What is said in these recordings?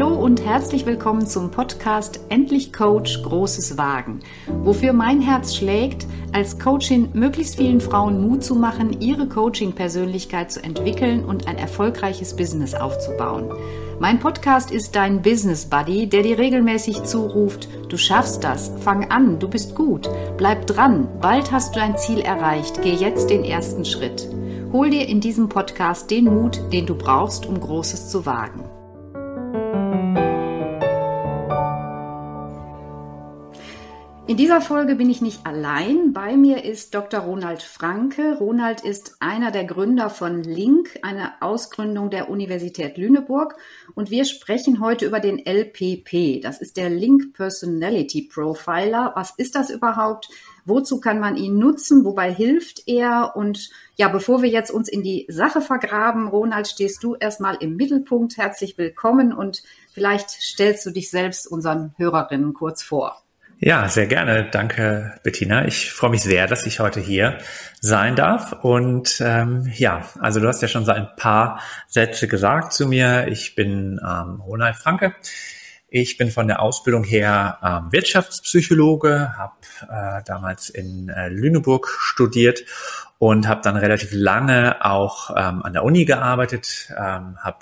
Hallo und herzlich willkommen zum Podcast Endlich Coach Großes Wagen, wofür mein Herz schlägt, als Coachin möglichst vielen Frauen Mut zu machen, ihre Coaching-Persönlichkeit zu entwickeln und ein erfolgreiches Business aufzubauen. Mein Podcast ist dein Business Buddy, der dir regelmäßig zuruft, du schaffst das, fang an, du bist gut, bleib dran, bald hast du dein Ziel erreicht, geh jetzt den ersten Schritt. Hol dir in diesem Podcast den Mut, den du brauchst, um Großes zu wagen. In dieser Folge bin ich nicht allein. Bei mir ist Dr. Ronald Franke. Ronald ist einer der Gründer von Link, eine Ausgründung der Universität Lüneburg. Und wir sprechen heute über den LPP. Das ist der Link Personality Profiler. Was ist das überhaupt? Wozu kann man ihn nutzen? Wobei hilft er? Und ja, bevor wir jetzt uns in die Sache vergraben, Ronald, stehst du erstmal im Mittelpunkt. Herzlich willkommen und vielleicht stellst du dich selbst unseren Hörerinnen kurz vor. Ja, sehr gerne. Danke, Bettina. Ich freue mich sehr, dass ich heute hier sein darf. Und ähm, ja, also du hast ja schon so ein paar Sätze gesagt zu mir. Ich bin ähm, Ronald Franke. Ich bin von der Ausbildung her ähm, Wirtschaftspsychologe, habe äh, damals in äh, Lüneburg studiert und habe dann relativ lange auch ähm, an der Uni gearbeitet, ähm, habe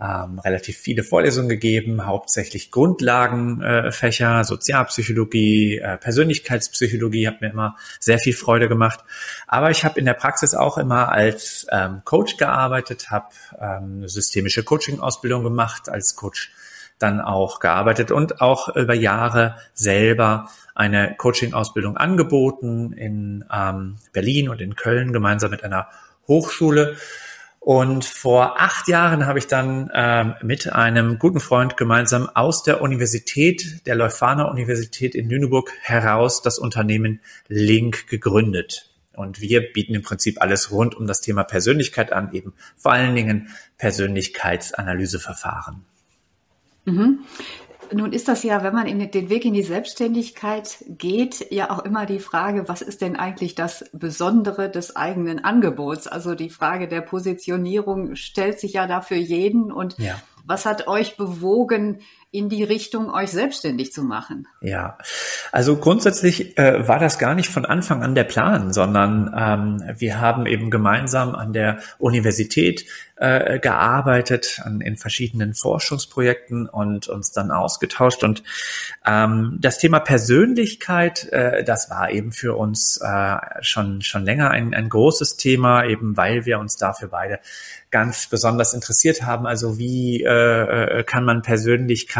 ähm, relativ viele Vorlesungen gegeben, hauptsächlich Grundlagenfächer, äh, Sozialpsychologie, äh, Persönlichkeitspsychologie, hat mir immer sehr viel Freude gemacht. Aber ich habe in der Praxis auch immer als ähm, Coach gearbeitet, habe ähm, systemische Coaching-Ausbildung gemacht, als Coach dann auch gearbeitet und auch über Jahre selber eine Coaching-Ausbildung angeboten in ähm, Berlin und in Köln gemeinsam mit einer Hochschule und vor acht Jahren habe ich dann ähm, mit einem guten Freund gemeinsam aus der Universität, der Leuphana Universität in Lüneburg heraus das Unternehmen Link gegründet. Und wir bieten im Prinzip alles rund um das Thema Persönlichkeit an, eben vor allen Dingen Persönlichkeitsanalyseverfahren. Mhm. Nun ist das ja, wenn man in den Weg in die Selbstständigkeit geht, ja auch immer die Frage, was ist denn eigentlich das Besondere des eigenen Angebots? Also die Frage der Positionierung stellt sich ja da für jeden. Und ja. was hat euch bewogen, in die Richtung, euch selbstständig zu machen? Ja, also grundsätzlich äh, war das gar nicht von Anfang an der Plan, sondern ähm, wir haben eben gemeinsam an der Universität äh, gearbeitet, an, in verschiedenen Forschungsprojekten und uns dann ausgetauscht. Und ähm, das Thema Persönlichkeit, äh, das war eben für uns äh, schon, schon länger ein, ein großes Thema, eben weil wir uns dafür beide ganz besonders interessiert haben. Also wie äh, äh kann man Persönlichkeit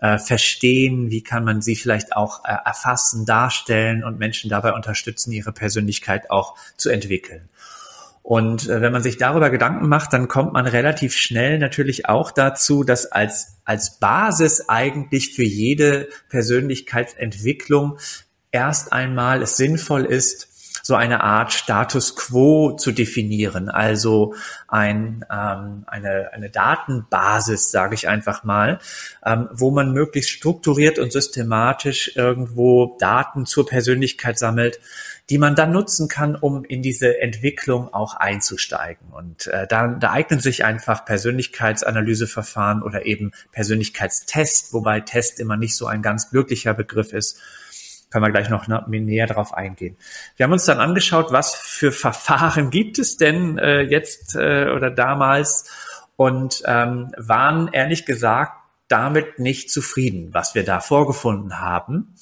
äh, verstehen, wie kann man sie vielleicht auch äh, erfassen, darstellen und Menschen dabei unterstützen, ihre Persönlichkeit auch zu entwickeln. Und äh, wenn man sich darüber Gedanken macht, dann kommt man relativ schnell natürlich auch dazu, dass als, als Basis eigentlich für jede Persönlichkeitsentwicklung erst einmal es sinnvoll ist, so eine Art Status quo zu definieren, also ein, ähm, eine, eine Datenbasis, sage ich einfach mal, ähm, wo man möglichst strukturiert und systematisch irgendwo Daten zur Persönlichkeit sammelt, die man dann nutzen kann, um in diese Entwicklung auch einzusteigen. Und äh, da, da eignen sich einfach Persönlichkeitsanalyseverfahren oder eben Persönlichkeitstest, wobei Test immer nicht so ein ganz glücklicher Begriff ist, können wir gleich noch näher darauf eingehen. Wir haben uns dann angeschaut, was für Verfahren gibt es denn äh, jetzt äh, oder damals und ähm, waren ehrlich gesagt damit nicht zufrieden, was wir da vorgefunden haben.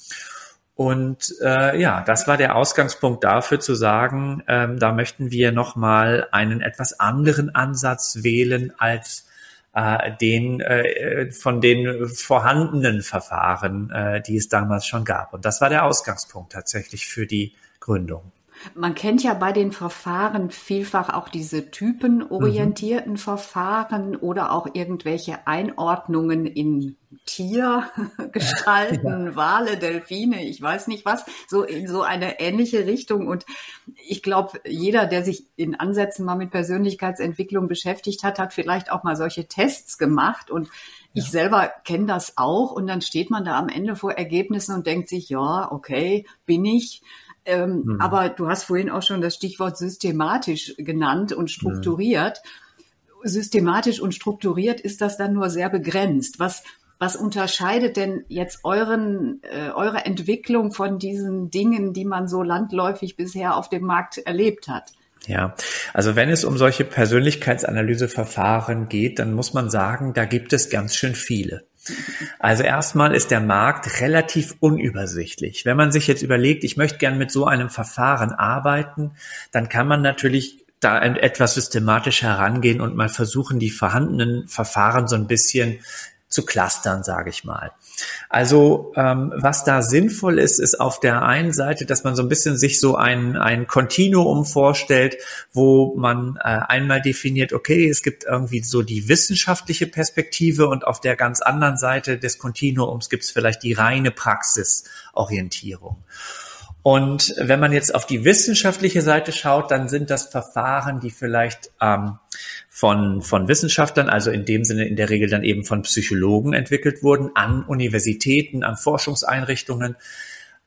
Und äh, ja, das war der Ausgangspunkt dafür zu sagen, ähm, da möchten wir nochmal einen etwas anderen Ansatz wählen als äh, den äh, von den vorhandenen Verfahren, äh, die es damals schon gab. Und das war der Ausgangspunkt tatsächlich für die Gründung. Man kennt ja bei den Verfahren vielfach auch diese typenorientierten mhm. Verfahren oder auch irgendwelche Einordnungen in Tiergestalten, ja. Wale, Delfine, ich weiß nicht was, so in so eine ähnliche Richtung. Und ich glaube, jeder, der sich in Ansätzen mal mit Persönlichkeitsentwicklung beschäftigt hat, hat vielleicht auch mal solche Tests gemacht und ich selber kenne das auch und dann steht man da am Ende vor Ergebnissen und denkt sich, ja, okay, bin ich. Ähm, mhm. Aber du hast vorhin auch schon das Stichwort systematisch genannt und strukturiert. Mhm. systematisch und strukturiert ist das dann nur sehr begrenzt. Was, was unterscheidet denn jetzt euren, äh, eure Entwicklung von diesen Dingen, die man so landläufig bisher auf dem Markt erlebt hat? Ja, also wenn es um solche Persönlichkeitsanalyseverfahren geht, dann muss man sagen, da gibt es ganz schön viele. Also erstmal ist der Markt relativ unübersichtlich. Wenn man sich jetzt überlegt, ich möchte gern mit so einem Verfahren arbeiten, dann kann man natürlich da etwas systematisch herangehen und mal versuchen, die vorhandenen Verfahren so ein bisschen zu clustern, sage ich mal. Also ähm, was da sinnvoll ist, ist auf der einen Seite, dass man so ein bisschen sich so ein, ein Kontinuum vorstellt, wo man äh, einmal definiert, okay, es gibt irgendwie so die wissenschaftliche Perspektive und auf der ganz anderen Seite des Kontinuums gibt es vielleicht die reine Praxisorientierung. Und wenn man jetzt auf die wissenschaftliche Seite schaut, dann sind das Verfahren, die vielleicht ähm, von, von Wissenschaftlern, also in dem Sinne in der Regel dann eben von Psychologen entwickelt wurden, an Universitäten, an Forschungseinrichtungen,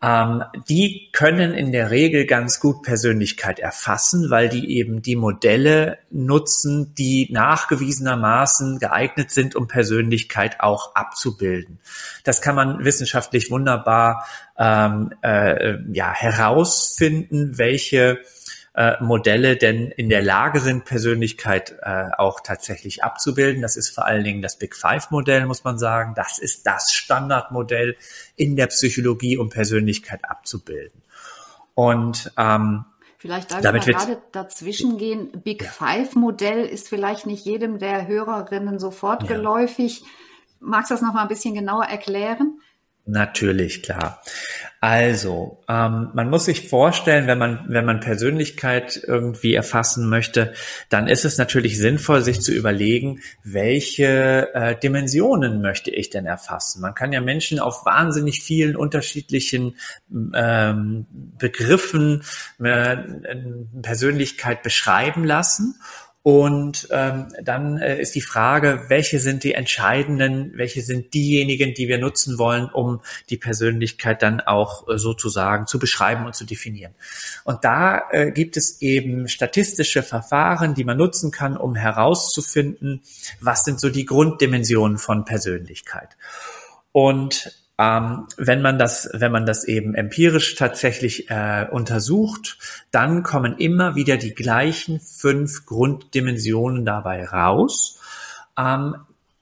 ähm, die können in der Regel ganz gut Persönlichkeit erfassen, weil die eben die Modelle nutzen, die nachgewiesenermaßen geeignet sind, um Persönlichkeit auch abzubilden. Das kann man wissenschaftlich wunderbar ähm, äh, ja, herausfinden, welche äh, Modelle denn in der Lage sind, Persönlichkeit äh, auch tatsächlich abzubilden. Das ist vor allen Dingen das Big Five Modell, muss man sagen. Das ist das Standardmodell in der Psychologie, um Persönlichkeit abzubilden. Und ähm, Vielleicht darf Damit ich gerade dazwischen gehen. Big ja. Five Modell ist vielleicht nicht jedem der Hörerinnen sofort ja. geläufig. Magst du das noch mal ein bisschen genauer erklären? Natürlich, klar. Also, ähm, man muss sich vorstellen, wenn man, wenn man Persönlichkeit irgendwie erfassen möchte, dann ist es natürlich sinnvoll, sich zu überlegen, welche äh, Dimensionen möchte ich denn erfassen. Man kann ja Menschen auf wahnsinnig vielen unterschiedlichen ähm, Begriffen äh, Persönlichkeit beschreiben lassen. Und ähm, dann äh, ist die Frage, welche sind die entscheidenden, welche sind diejenigen, die wir nutzen wollen, um die Persönlichkeit dann auch äh, sozusagen zu beschreiben und zu definieren. Und da äh, gibt es eben statistische Verfahren, die man nutzen kann, um herauszufinden, was sind so die Grunddimensionen von Persönlichkeit. Und ähm, wenn man das, wenn man das eben empirisch tatsächlich äh, untersucht, dann kommen immer wieder die gleichen fünf Grunddimensionen dabei raus. Ähm,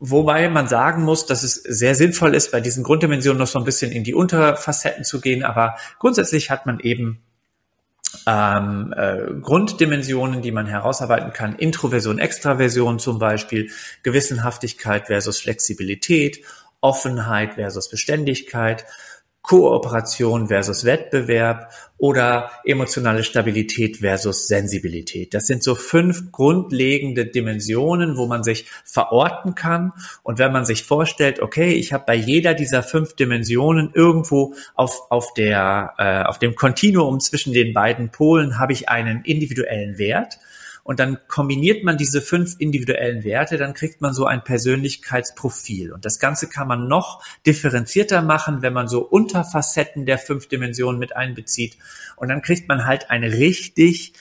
Wobei man sagen muss, dass es sehr sinnvoll ist, bei diesen Grunddimensionen noch so ein bisschen in die Unterfacetten zu gehen. Aber grundsätzlich hat man eben ähm, äh, Grunddimensionen, die man herausarbeiten kann. Introversion, Extraversion zum Beispiel, Gewissenhaftigkeit versus Flexibilität Offenheit versus Beständigkeit, Kooperation versus Wettbewerb oder emotionale Stabilität versus Sensibilität. Das sind so fünf grundlegende Dimensionen, wo man sich verorten kann. Und wenn man sich vorstellt, okay, ich habe bei jeder dieser fünf Dimensionen irgendwo auf, auf, der, äh, auf dem Kontinuum zwischen den beiden Polen habe ich einen individuellen Wert und dann kombiniert man diese fünf individuellen Werte, dann kriegt man so ein Persönlichkeitsprofil. Und das Ganze kann man noch differenzierter machen, wenn man so Unterfacetten der fünf Dimensionen mit einbezieht. Und dann kriegt man halt ein richtig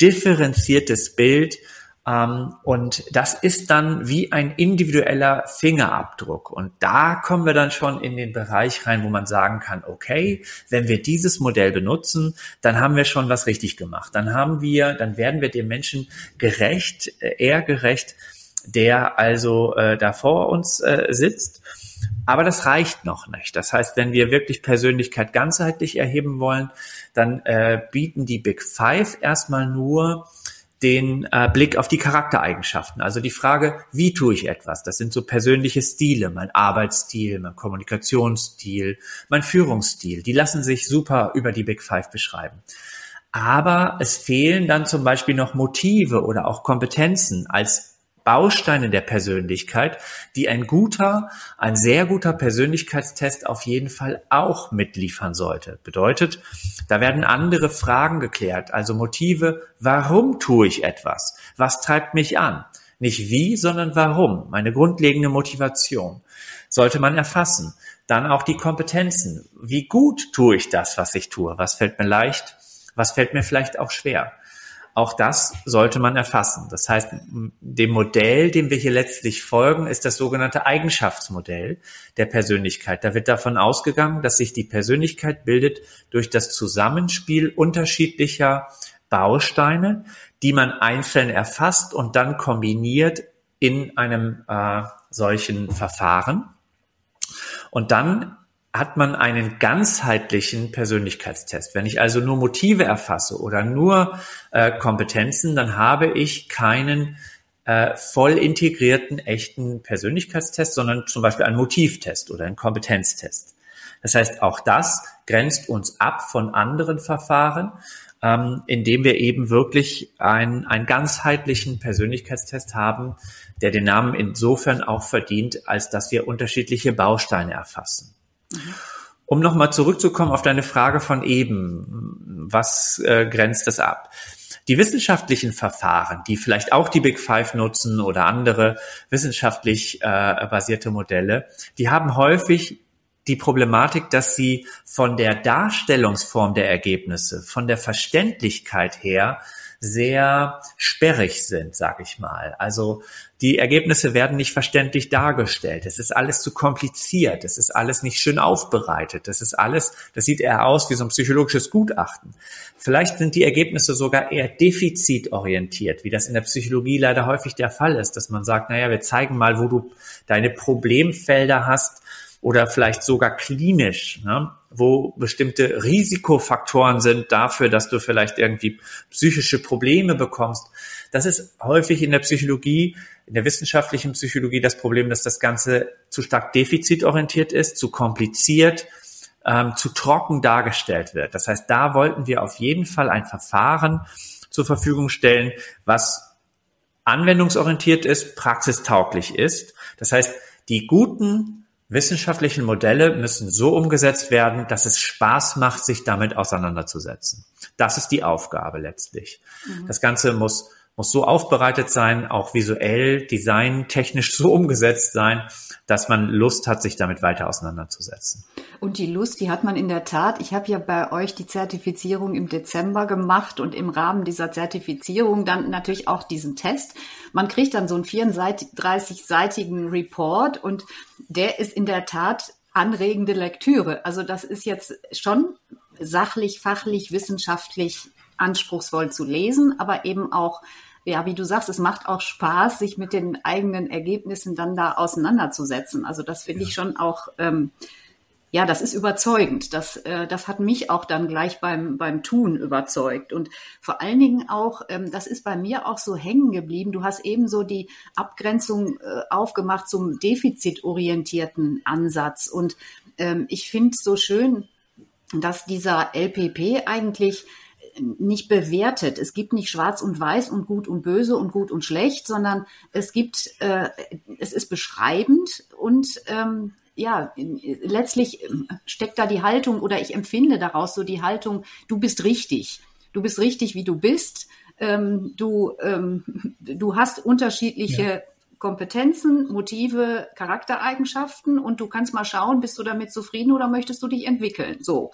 differenziertes Bild, und das ist dann wie ein individueller Fingerabdruck. Und da kommen wir dann schon in den Bereich rein, wo man sagen kann, okay, wenn wir dieses Modell benutzen, dann haben wir schon was richtig gemacht. Dann haben wir, dann werden wir dem Menschen gerecht, äh, eher gerecht, der also äh, da vor uns äh, sitzt. Aber das reicht noch nicht. Das heißt, wenn wir wirklich Persönlichkeit ganzheitlich erheben wollen, dann äh, bieten die Big Five erstmal nur den äh, Blick auf die Charaktereigenschaften. Also die Frage, wie tue ich etwas? Das sind so persönliche Stile, mein Arbeitsstil, mein Kommunikationsstil, mein Führungsstil. Die lassen sich super über die Big Five beschreiben. Aber es fehlen dann zum Beispiel noch Motive oder auch Kompetenzen als Bausteine der Persönlichkeit, die ein guter, ein sehr guter Persönlichkeitstest auf jeden Fall auch mitliefern sollte. Bedeutet, da werden andere Fragen geklärt, also Motive, warum tue ich etwas? Was treibt mich an? Nicht wie, sondern warum, meine grundlegende Motivation. Sollte man erfassen. Dann auch die Kompetenzen. Wie gut tue ich das, was ich tue? Was fällt mir leicht? Was fällt mir vielleicht auch schwer? Auch das sollte man erfassen. Das heißt, dem Modell, dem wir hier letztlich folgen, ist das sogenannte Eigenschaftsmodell der Persönlichkeit. Da wird davon ausgegangen, dass sich die Persönlichkeit bildet durch das Zusammenspiel unterschiedlicher Bausteine, die man einzeln erfasst und dann kombiniert in einem äh, solchen Verfahren. Und dann hat man einen ganzheitlichen Persönlichkeitstest. Wenn ich also nur Motive erfasse oder nur äh, Kompetenzen, dann habe ich keinen äh, voll integrierten echten Persönlichkeitstest, sondern zum Beispiel einen Motivtest oder einen Kompetenztest. Das heißt, auch das grenzt uns ab von anderen Verfahren, ähm, indem wir eben wirklich ein, einen ganzheitlichen Persönlichkeitstest haben, der den Namen insofern auch verdient, als dass wir unterschiedliche Bausteine erfassen. Um nochmal zurückzukommen auf deine Frage von eben, was äh, grenzt das ab? Die wissenschaftlichen Verfahren, die vielleicht auch die Big Five nutzen oder andere wissenschaftlich äh, basierte Modelle, die haben häufig die Problematik, dass sie von der Darstellungsform der Ergebnisse, von der Verständlichkeit her sehr sperrig sind, sag ich mal. Also die Ergebnisse werden nicht verständlich dargestellt. Es ist alles zu kompliziert. Es ist alles nicht schön aufbereitet. Das ist alles, das sieht eher aus wie so ein psychologisches Gutachten. Vielleicht sind die Ergebnisse sogar eher defizitorientiert, wie das in der Psychologie leider häufig der Fall ist, dass man sagt, naja, wir zeigen mal, wo du deine Problemfelder hast oder vielleicht sogar klinisch, ne, wo bestimmte Risikofaktoren sind dafür, dass du vielleicht irgendwie psychische Probleme bekommst. Das ist häufig in der Psychologie, in der wissenschaftlichen Psychologie das Problem, dass das Ganze zu stark defizitorientiert ist, zu kompliziert, ähm, zu trocken dargestellt wird. Das heißt, da wollten wir auf jeden Fall ein Verfahren zur Verfügung stellen, was anwendungsorientiert ist, praxistauglich ist. Das heißt, die guten Wissenschaftlichen Modelle müssen so umgesetzt werden, dass es Spaß macht, sich damit auseinanderzusetzen. Das ist die Aufgabe letztlich. Mhm. Das Ganze muss, muss so aufbereitet sein, auch visuell, design, technisch so umgesetzt sein, dass man Lust hat, sich damit weiter auseinanderzusetzen. Und die Lust, die hat man in der Tat. Ich habe ja bei euch die Zertifizierung im Dezember gemacht und im Rahmen dieser Zertifizierung dann natürlich auch diesen Test. Man kriegt dann so einen 34-seitigen Report und der ist in der Tat anregende Lektüre. Also das ist jetzt schon sachlich, fachlich, wissenschaftlich anspruchsvoll zu lesen, aber eben auch ja, wie du sagst, es macht auch Spaß, sich mit den eigenen Ergebnissen dann da auseinanderzusetzen. Also das finde ja. ich schon auch ähm, ja, das ist überzeugend. Das, äh, das hat mich auch dann gleich beim, beim Tun überzeugt. Und vor allen Dingen auch, ähm, das ist bei mir auch so hängen geblieben. Du hast eben so die Abgrenzung äh, aufgemacht zum defizitorientierten Ansatz. Und ähm, ich finde es so schön, dass dieser LPP eigentlich nicht bewertet. Es gibt nicht schwarz und weiß und gut und böse und gut und schlecht, sondern es gibt, äh, es ist beschreibend und ähm, ja, letztlich ähm, steckt da die Haltung oder ich empfinde daraus so die Haltung, du bist richtig. Du bist richtig, wie du bist. Ähm, du, ähm, du hast unterschiedliche ja. Kompetenzen, Motive, Charaktereigenschaften und du kannst mal schauen, bist du damit zufrieden oder möchtest du dich entwickeln? So.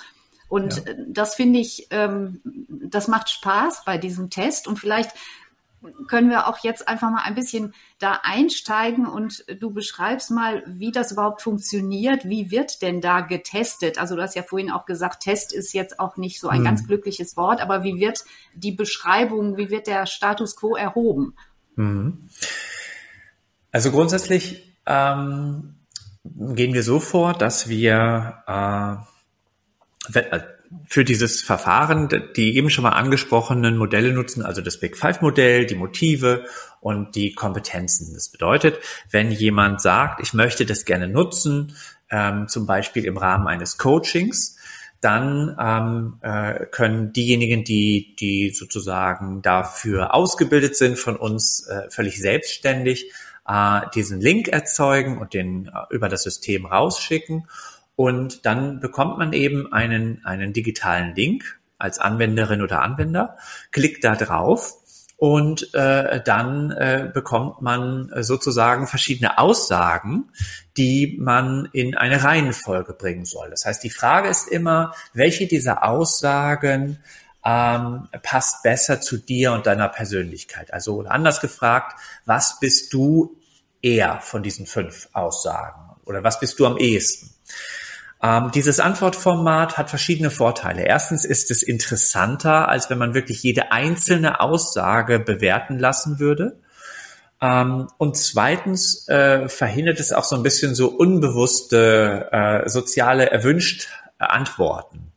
Und ja. Äh, das finde ich, ähm, das macht Spaß bei diesem Test und vielleicht können wir auch jetzt einfach mal ein bisschen da einsteigen und du beschreibst mal, wie das überhaupt funktioniert. Wie wird denn da getestet? Also du hast ja vorhin auch gesagt, Test ist jetzt auch nicht so ein hm. ganz glückliches Wort, aber wie wird die Beschreibung, wie wird der Status quo erhoben? Hm. Also grundsätzlich ähm, gehen wir so vor, dass wir äh, für dieses Verfahren die eben schon mal angesprochenen Modelle nutzen, also das Big Five Modell, die Motive und die Kompetenzen. Das bedeutet, wenn jemand sagt, ich möchte das gerne nutzen, ähm, zum Beispiel im Rahmen eines Coachings, dann ähm, äh, können diejenigen, die, die sozusagen dafür ausgebildet sind, von uns äh, völlig selbstständig äh, diesen Link erzeugen und den äh, über das System rausschicken. Und dann bekommt man eben einen, einen digitalen Link als Anwenderin oder Anwender, klickt da drauf und äh, dann äh, bekommt man sozusagen verschiedene Aussagen, die man in eine Reihenfolge bringen soll. Das heißt, die Frage ist immer, welche dieser Aussagen ähm, passt besser zu dir und deiner Persönlichkeit? Also anders gefragt, was bist du eher von diesen fünf Aussagen? Oder was bist du am ehesten? Ähm, dieses Antwortformat hat verschiedene Vorteile. Erstens ist es interessanter, als wenn man wirklich jede einzelne Aussage bewerten lassen würde. Ähm, und zweitens äh, verhindert es auch so ein bisschen so unbewusste äh, soziale erwünscht Antworten.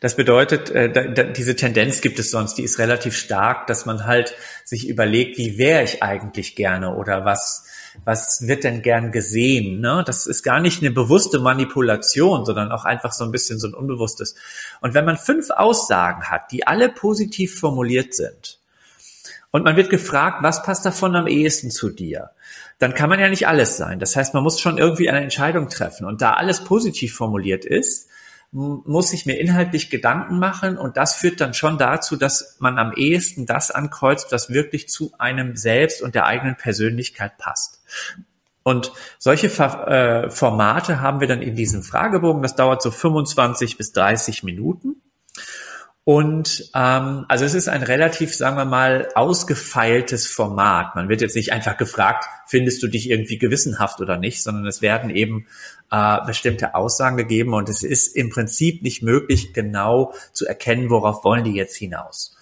Das bedeutet, äh, diese Tendenz gibt es sonst, die ist relativ stark, dass man halt sich überlegt, wie wäre ich eigentlich gerne oder was was wird denn gern gesehen? Ne? Das ist gar nicht eine bewusste Manipulation, sondern auch einfach so ein bisschen so ein unbewusstes. Und wenn man fünf Aussagen hat, die alle positiv formuliert sind, und man wird gefragt, was passt davon am ehesten zu dir? Dann kann man ja nicht alles sein. Das heißt, man muss schon irgendwie eine Entscheidung treffen. Und da alles positiv formuliert ist, muss ich mir inhaltlich Gedanken machen und das führt dann schon dazu, dass man am ehesten das ankreuzt, was wirklich zu einem selbst und der eigenen Persönlichkeit passt. Und solche äh, Formate haben wir dann in diesem Fragebogen. Das dauert so 25 bis 30 Minuten. Und ähm, also es ist ein relativ, sagen wir mal, ausgefeiltes Format. Man wird jetzt nicht einfach gefragt, findest du dich irgendwie gewissenhaft oder nicht, sondern es werden eben äh, bestimmte Aussagen gegeben und es ist im Prinzip nicht möglich, genau zu erkennen, worauf wollen die jetzt hinaus.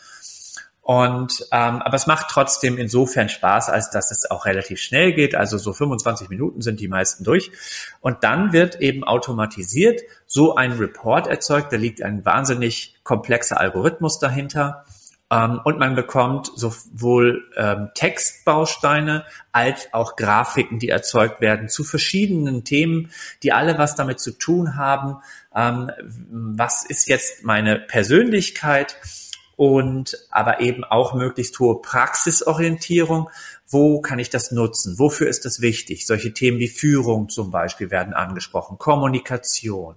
Und ähm, aber es macht trotzdem insofern Spaß, als dass es auch relativ schnell geht. Also so 25 Minuten sind die meisten durch. Und dann wird eben automatisiert so ein Report erzeugt. Da liegt ein wahnsinnig komplexer Algorithmus dahinter. Ähm, und man bekommt sowohl ähm, Textbausteine als auch Grafiken, die erzeugt werden zu verschiedenen Themen, die alle was damit zu tun haben. Ähm, was ist jetzt meine Persönlichkeit? Und aber eben auch möglichst hohe Praxisorientierung. Wo kann ich das nutzen? Wofür ist das wichtig? Solche Themen wie Führung zum Beispiel werden angesprochen, Kommunikation,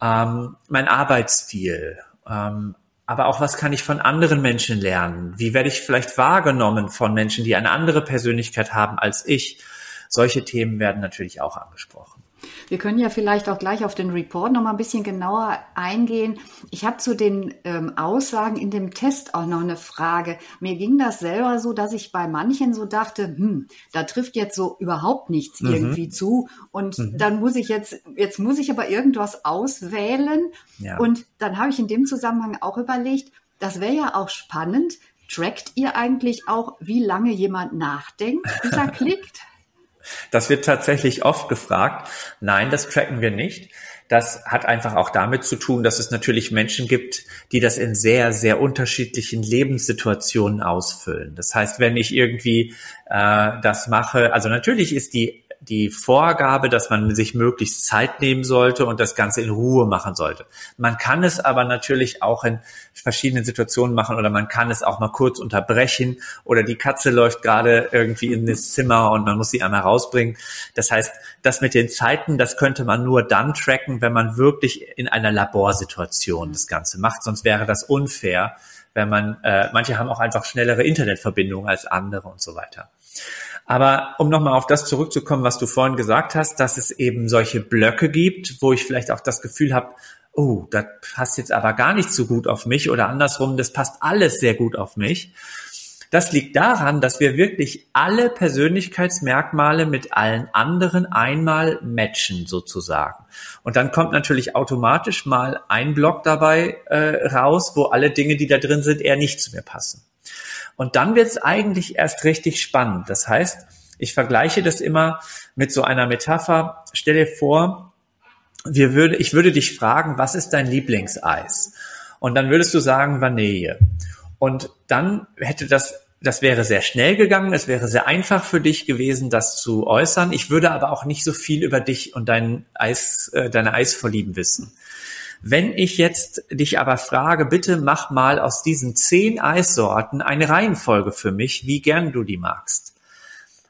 ähm, mein Arbeitsstil, ähm, aber auch was kann ich von anderen Menschen lernen? Wie werde ich vielleicht wahrgenommen von Menschen, die eine andere Persönlichkeit haben als ich? Solche Themen werden natürlich auch angesprochen. Wir können ja vielleicht auch gleich auf den Report noch mal ein bisschen genauer eingehen. Ich habe zu den ähm, Aussagen in dem Test auch noch eine Frage. Mir ging das selber so, dass ich bei manchen so dachte, hm, da trifft jetzt so überhaupt nichts mhm. irgendwie zu. Und mhm. dann muss ich jetzt, jetzt muss ich aber irgendwas auswählen. Ja. Und dann habe ich in dem Zusammenhang auch überlegt, das wäre ja auch spannend. Trackt ihr eigentlich auch, wie lange jemand nachdenkt, bis er klickt? Das wird tatsächlich oft gefragt. Nein, das tracken wir nicht. Das hat einfach auch damit zu tun, dass es natürlich Menschen gibt, die das in sehr, sehr unterschiedlichen Lebenssituationen ausfüllen. Das heißt, wenn ich irgendwie äh, das mache, also natürlich ist die die Vorgabe, dass man sich möglichst Zeit nehmen sollte und das Ganze in Ruhe machen sollte. Man kann es aber natürlich auch in verschiedenen Situationen machen oder man kann es auch mal kurz unterbrechen oder die Katze läuft gerade irgendwie in das Zimmer und man muss sie einmal rausbringen. Das heißt, das mit den Zeiten, das könnte man nur dann tracken, wenn man wirklich in einer Laborsituation das Ganze macht. Sonst wäre das unfair, wenn man, äh, manche haben auch einfach schnellere Internetverbindungen als andere und so weiter. Aber um nochmal auf das zurückzukommen, was du vorhin gesagt hast, dass es eben solche Blöcke gibt, wo ich vielleicht auch das Gefühl habe, oh, das passt jetzt aber gar nicht so gut auf mich oder andersrum, das passt alles sehr gut auf mich. Das liegt daran, dass wir wirklich alle Persönlichkeitsmerkmale mit allen anderen einmal matchen sozusagen. Und dann kommt natürlich automatisch mal ein Block dabei äh, raus, wo alle Dinge, die da drin sind, eher nicht zu mir passen. Und dann wird es eigentlich erst richtig spannend. Das heißt, ich vergleiche das immer mit so einer Metapher. Stell dir vor, wir würde, ich würde dich fragen, was ist dein Lieblingseis? Und dann würdest du sagen Vanille. Und dann hätte das, das wäre sehr schnell gegangen, es wäre sehr einfach für dich gewesen, das zu äußern. Ich würde aber auch nicht so viel über dich und dein Eis, äh, deine Eisvorlieben wissen. Wenn ich jetzt dich aber frage, bitte mach mal aus diesen zehn Eissorten eine Reihenfolge für mich, wie gern du die magst,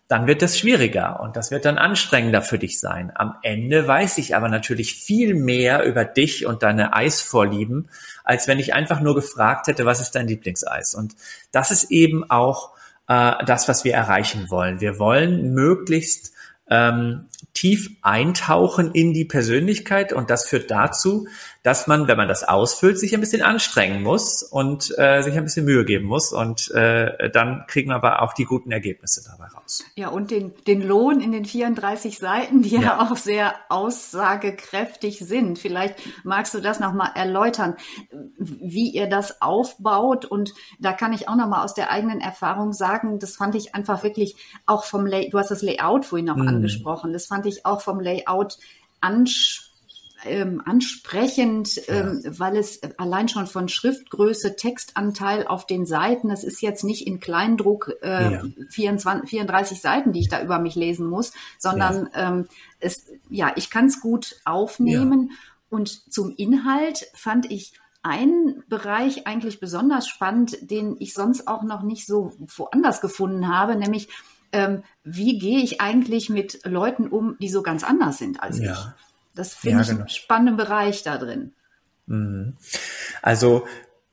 dann wird das schwieriger und das wird dann anstrengender für dich sein. Am Ende weiß ich aber natürlich viel mehr über dich und deine Eisvorlieben, als wenn ich einfach nur gefragt hätte, was ist dein Lieblingseis? Und das ist eben auch äh, das, was wir erreichen wollen. Wir wollen möglichst ähm, tief eintauchen in die Persönlichkeit und das führt dazu, dass man, wenn man das ausfüllt, sich ein bisschen anstrengen muss und äh, sich ein bisschen Mühe geben muss und äh, dann kriegen wir aber auch die guten Ergebnisse dabei raus. Ja, und den, den Lohn in den 34 Seiten, die ja, ja auch sehr aussagekräftig sind. Vielleicht magst du das nochmal erläutern, wie ihr das aufbaut und da kann ich auch nochmal aus der eigenen Erfahrung sagen, das fand ich einfach wirklich auch vom Layout, du hast das Layout vorhin noch mm. angesprochen, das fand ich auch vom Layout ansprechend ähm, ansprechend, ja. ähm, weil es allein schon von Schriftgröße, Textanteil auf den Seiten, es ist jetzt nicht in Kleindruck äh, ja. 24, 34 Seiten, die ich da über mich lesen muss, sondern ja. ähm, es, ja, ich kann es gut aufnehmen. Und zum Inhalt fand ich einen Bereich eigentlich besonders spannend, den ich sonst auch noch nicht so woanders gefunden habe, nämlich ähm, wie gehe ich eigentlich mit Leuten um, die so ganz anders sind als ja. ich. Das finde ja, ich genau. einen spannenden Bereich da drin. Mhm. Also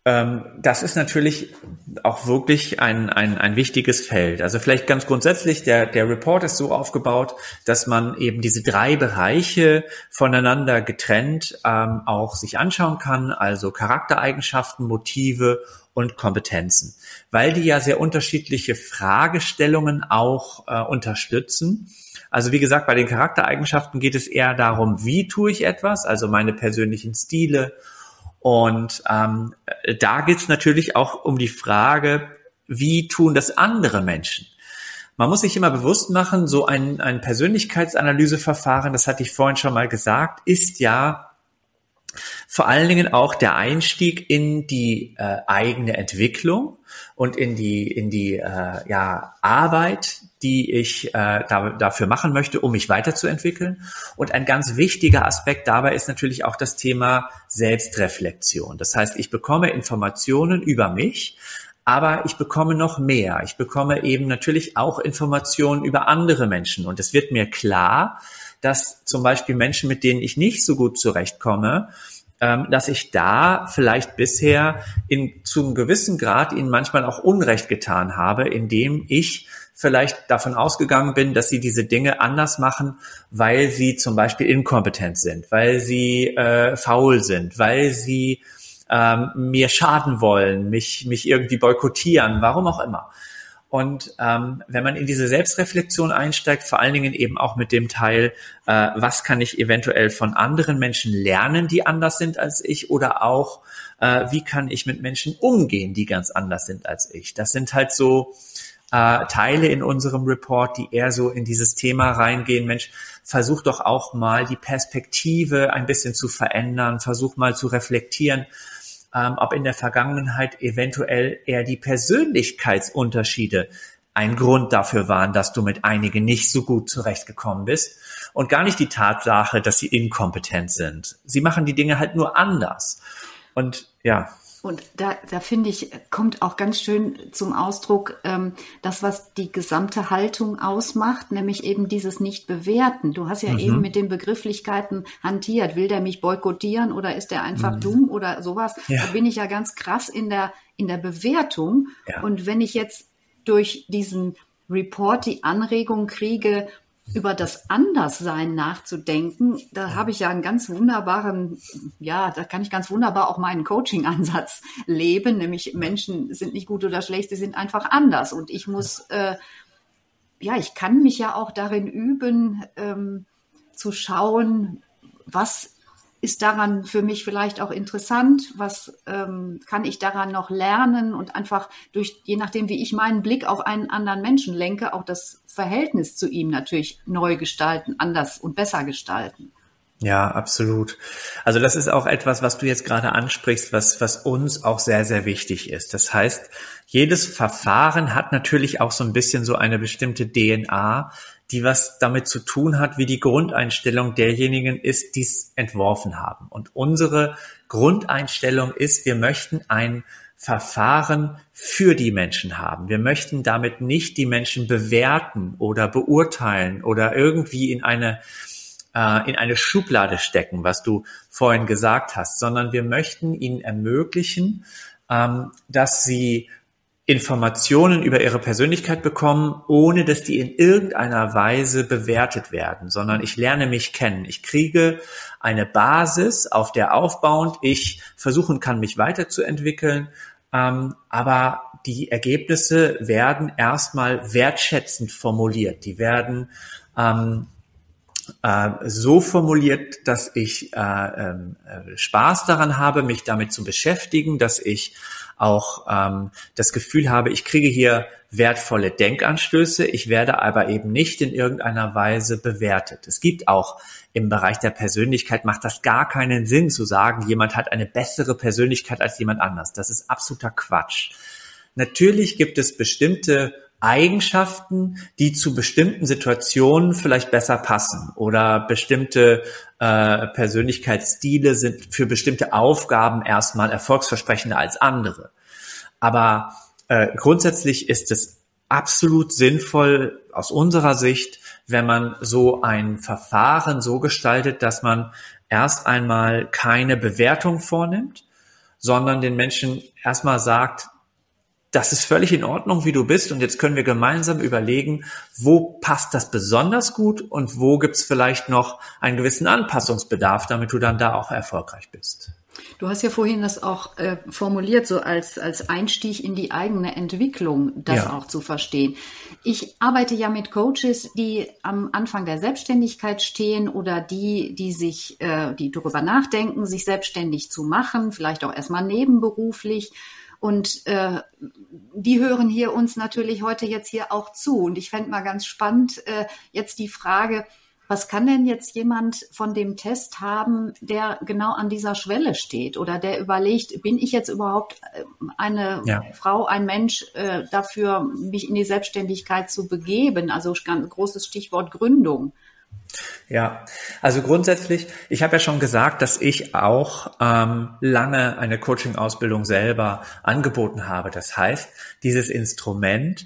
das ist natürlich auch wirklich ein, ein, ein wichtiges Feld. Also vielleicht ganz grundsätzlich, der, der Report ist so aufgebaut, dass man eben diese drei Bereiche voneinander getrennt ähm, auch sich anschauen kann, also Charaktereigenschaften, Motive und Kompetenzen, weil die ja sehr unterschiedliche Fragestellungen auch äh, unterstützen. Also wie gesagt, bei den Charaktereigenschaften geht es eher darum, wie tue ich etwas, also meine persönlichen Stile. Und ähm, da geht es natürlich auch um die Frage, wie tun das andere Menschen? Man muss sich immer bewusst machen, so ein, ein Persönlichkeitsanalyseverfahren, das hatte ich vorhin schon mal gesagt, ist ja vor allen Dingen auch der Einstieg in die äh, eigene Entwicklung und in die in die äh, ja Arbeit, die ich äh, da, dafür machen möchte, um mich weiterzuentwickeln. Und ein ganz wichtiger Aspekt dabei ist natürlich auch das Thema Selbstreflexion. Das heißt, ich bekomme Informationen über mich, aber ich bekomme noch mehr. Ich bekomme eben natürlich auch Informationen über andere Menschen. Und es wird mir klar, dass zum Beispiel Menschen, mit denen ich nicht so gut zurechtkomme, ähm, dass ich da vielleicht bisher in, zu einem gewissen Grad ihnen manchmal auch Unrecht getan habe, indem ich vielleicht davon ausgegangen bin, dass sie diese Dinge anders machen, weil sie zum Beispiel inkompetent sind, weil sie äh, faul sind, weil sie ähm, mir schaden wollen, mich, mich irgendwie boykottieren, warum auch immer. Und ähm, wenn man in diese Selbstreflexion einsteigt, vor allen Dingen eben auch mit dem Teil, äh, was kann ich eventuell von anderen Menschen lernen, die anders sind als ich, oder auch, äh, wie kann ich mit Menschen umgehen, die ganz anders sind als ich. Das sind halt so äh, Teile in unserem Report, die eher so in dieses Thema reingehen. Mensch, versuch doch auch mal die Perspektive ein bisschen zu verändern, versuch mal zu reflektieren ähm, ob in der Vergangenheit eventuell eher die Persönlichkeitsunterschiede ein Grund dafür waren, dass du mit einigen nicht so gut zurechtgekommen bist und gar nicht die Tatsache, dass sie inkompetent sind. Sie machen die Dinge halt nur anders. Und ja, und da, da finde ich, kommt auch ganz schön zum Ausdruck ähm, das, was die gesamte Haltung ausmacht, nämlich eben dieses Nicht-Bewerten. Du hast ja mhm. eben mit den Begrifflichkeiten hantiert. Will der mich boykottieren oder ist der einfach mhm. dumm oder sowas? Ja. Da bin ich ja ganz krass in der, in der Bewertung. Ja. Und wenn ich jetzt durch diesen Report die Anregung kriege, über das Anderssein nachzudenken, da habe ich ja einen ganz wunderbaren, ja, da kann ich ganz wunderbar auch meinen Coaching-Ansatz leben, nämlich Menschen sind nicht gut oder schlecht, sie sind einfach anders. Und ich muss, äh, ja, ich kann mich ja auch darin üben, ähm, zu schauen, was ist daran für mich vielleicht auch interessant? Was ähm, kann ich daran noch lernen? Und einfach durch, je nachdem, wie ich meinen Blick auf einen anderen Menschen lenke, auch das Verhältnis zu ihm natürlich neu gestalten, anders und besser gestalten. Ja, absolut. Also das ist auch etwas, was du jetzt gerade ansprichst, was, was uns auch sehr, sehr wichtig ist. Das heißt, jedes Verfahren hat natürlich auch so ein bisschen so eine bestimmte DNA, die was damit zu tun hat, wie die Grundeinstellung derjenigen ist, die es entworfen haben. Und unsere Grundeinstellung ist, wir möchten ein Verfahren für die Menschen haben. Wir möchten damit nicht die Menschen bewerten oder beurteilen oder irgendwie in eine äh, in eine Schublade stecken, was du vorhin gesagt hast, sondern wir möchten ihnen ermöglichen, ähm, dass sie Informationen über ihre Persönlichkeit bekommen, ohne dass die in irgendeiner Weise bewertet werden, sondern ich lerne mich kennen. Ich kriege eine Basis, auf der aufbauend ich versuchen kann, mich weiterzuentwickeln, ähm, aber die Ergebnisse werden erstmal wertschätzend formuliert. Die werden ähm, äh, so formuliert, dass ich äh, ähm, äh, Spaß daran habe, mich damit zu beschäftigen, dass ich auch ähm, das Gefühl habe, ich kriege hier wertvolle Denkanstöße, ich werde aber eben nicht in irgendeiner Weise bewertet. Es gibt auch im Bereich der Persönlichkeit macht das gar keinen Sinn zu sagen, jemand hat eine bessere Persönlichkeit als jemand anders. Das ist absoluter Quatsch. Natürlich gibt es bestimmte Eigenschaften, die zu bestimmten Situationen vielleicht besser passen oder bestimmte äh, Persönlichkeitsstile sind für bestimmte Aufgaben erstmal erfolgsversprechender als andere. Aber äh, grundsätzlich ist es absolut sinnvoll aus unserer Sicht, wenn man so ein Verfahren so gestaltet, dass man erst einmal keine Bewertung vornimmt, sondern den Menschen erstmal sagt, das ist völlig in Ordnung, wie du bist. Und jetzt können wir gemeinsam überlegen, wo passt das besonders gut und wo gibt's vielleicht noch einen gewissen Anpassungsbedarf, damit du dann da auch erfolgreich bist. Du hast ja vorhin das auch äh, formuliert, so als, als Einstieg in die eigene Entwicklung, das ja. auch zu verstehen. Ich arbeite ja mit Coaches, die am Anfang der Selbstständigkeit stehen oder die, die sich, äh, die darüber nachdenken, sich selbstständig zu machen, vielleicht auch erstmal nebenberuflich und äh, die hören hier uns natürlich heute jetzt hier auch zu. Und ich fände mal ganz spannend äh, jetzt die Frage, was kann denn jetzt jemand von dem Test haben, der genau an dieser Schwelle steht oder der überlegt, bin ich jetzt überhaupt äh, eine ja. Frau, ein Mensch äh, dafür, mich in die Selbstständigkeit zu begeben? Also ganz großes Stichwort Gründung. Ja, also grundsätzlich, ich habe ja schon gesagt, dass ich auch ähm, lange eine Coaching-Ausbildung selber angeboten habe. Das heißt, dieses Instrument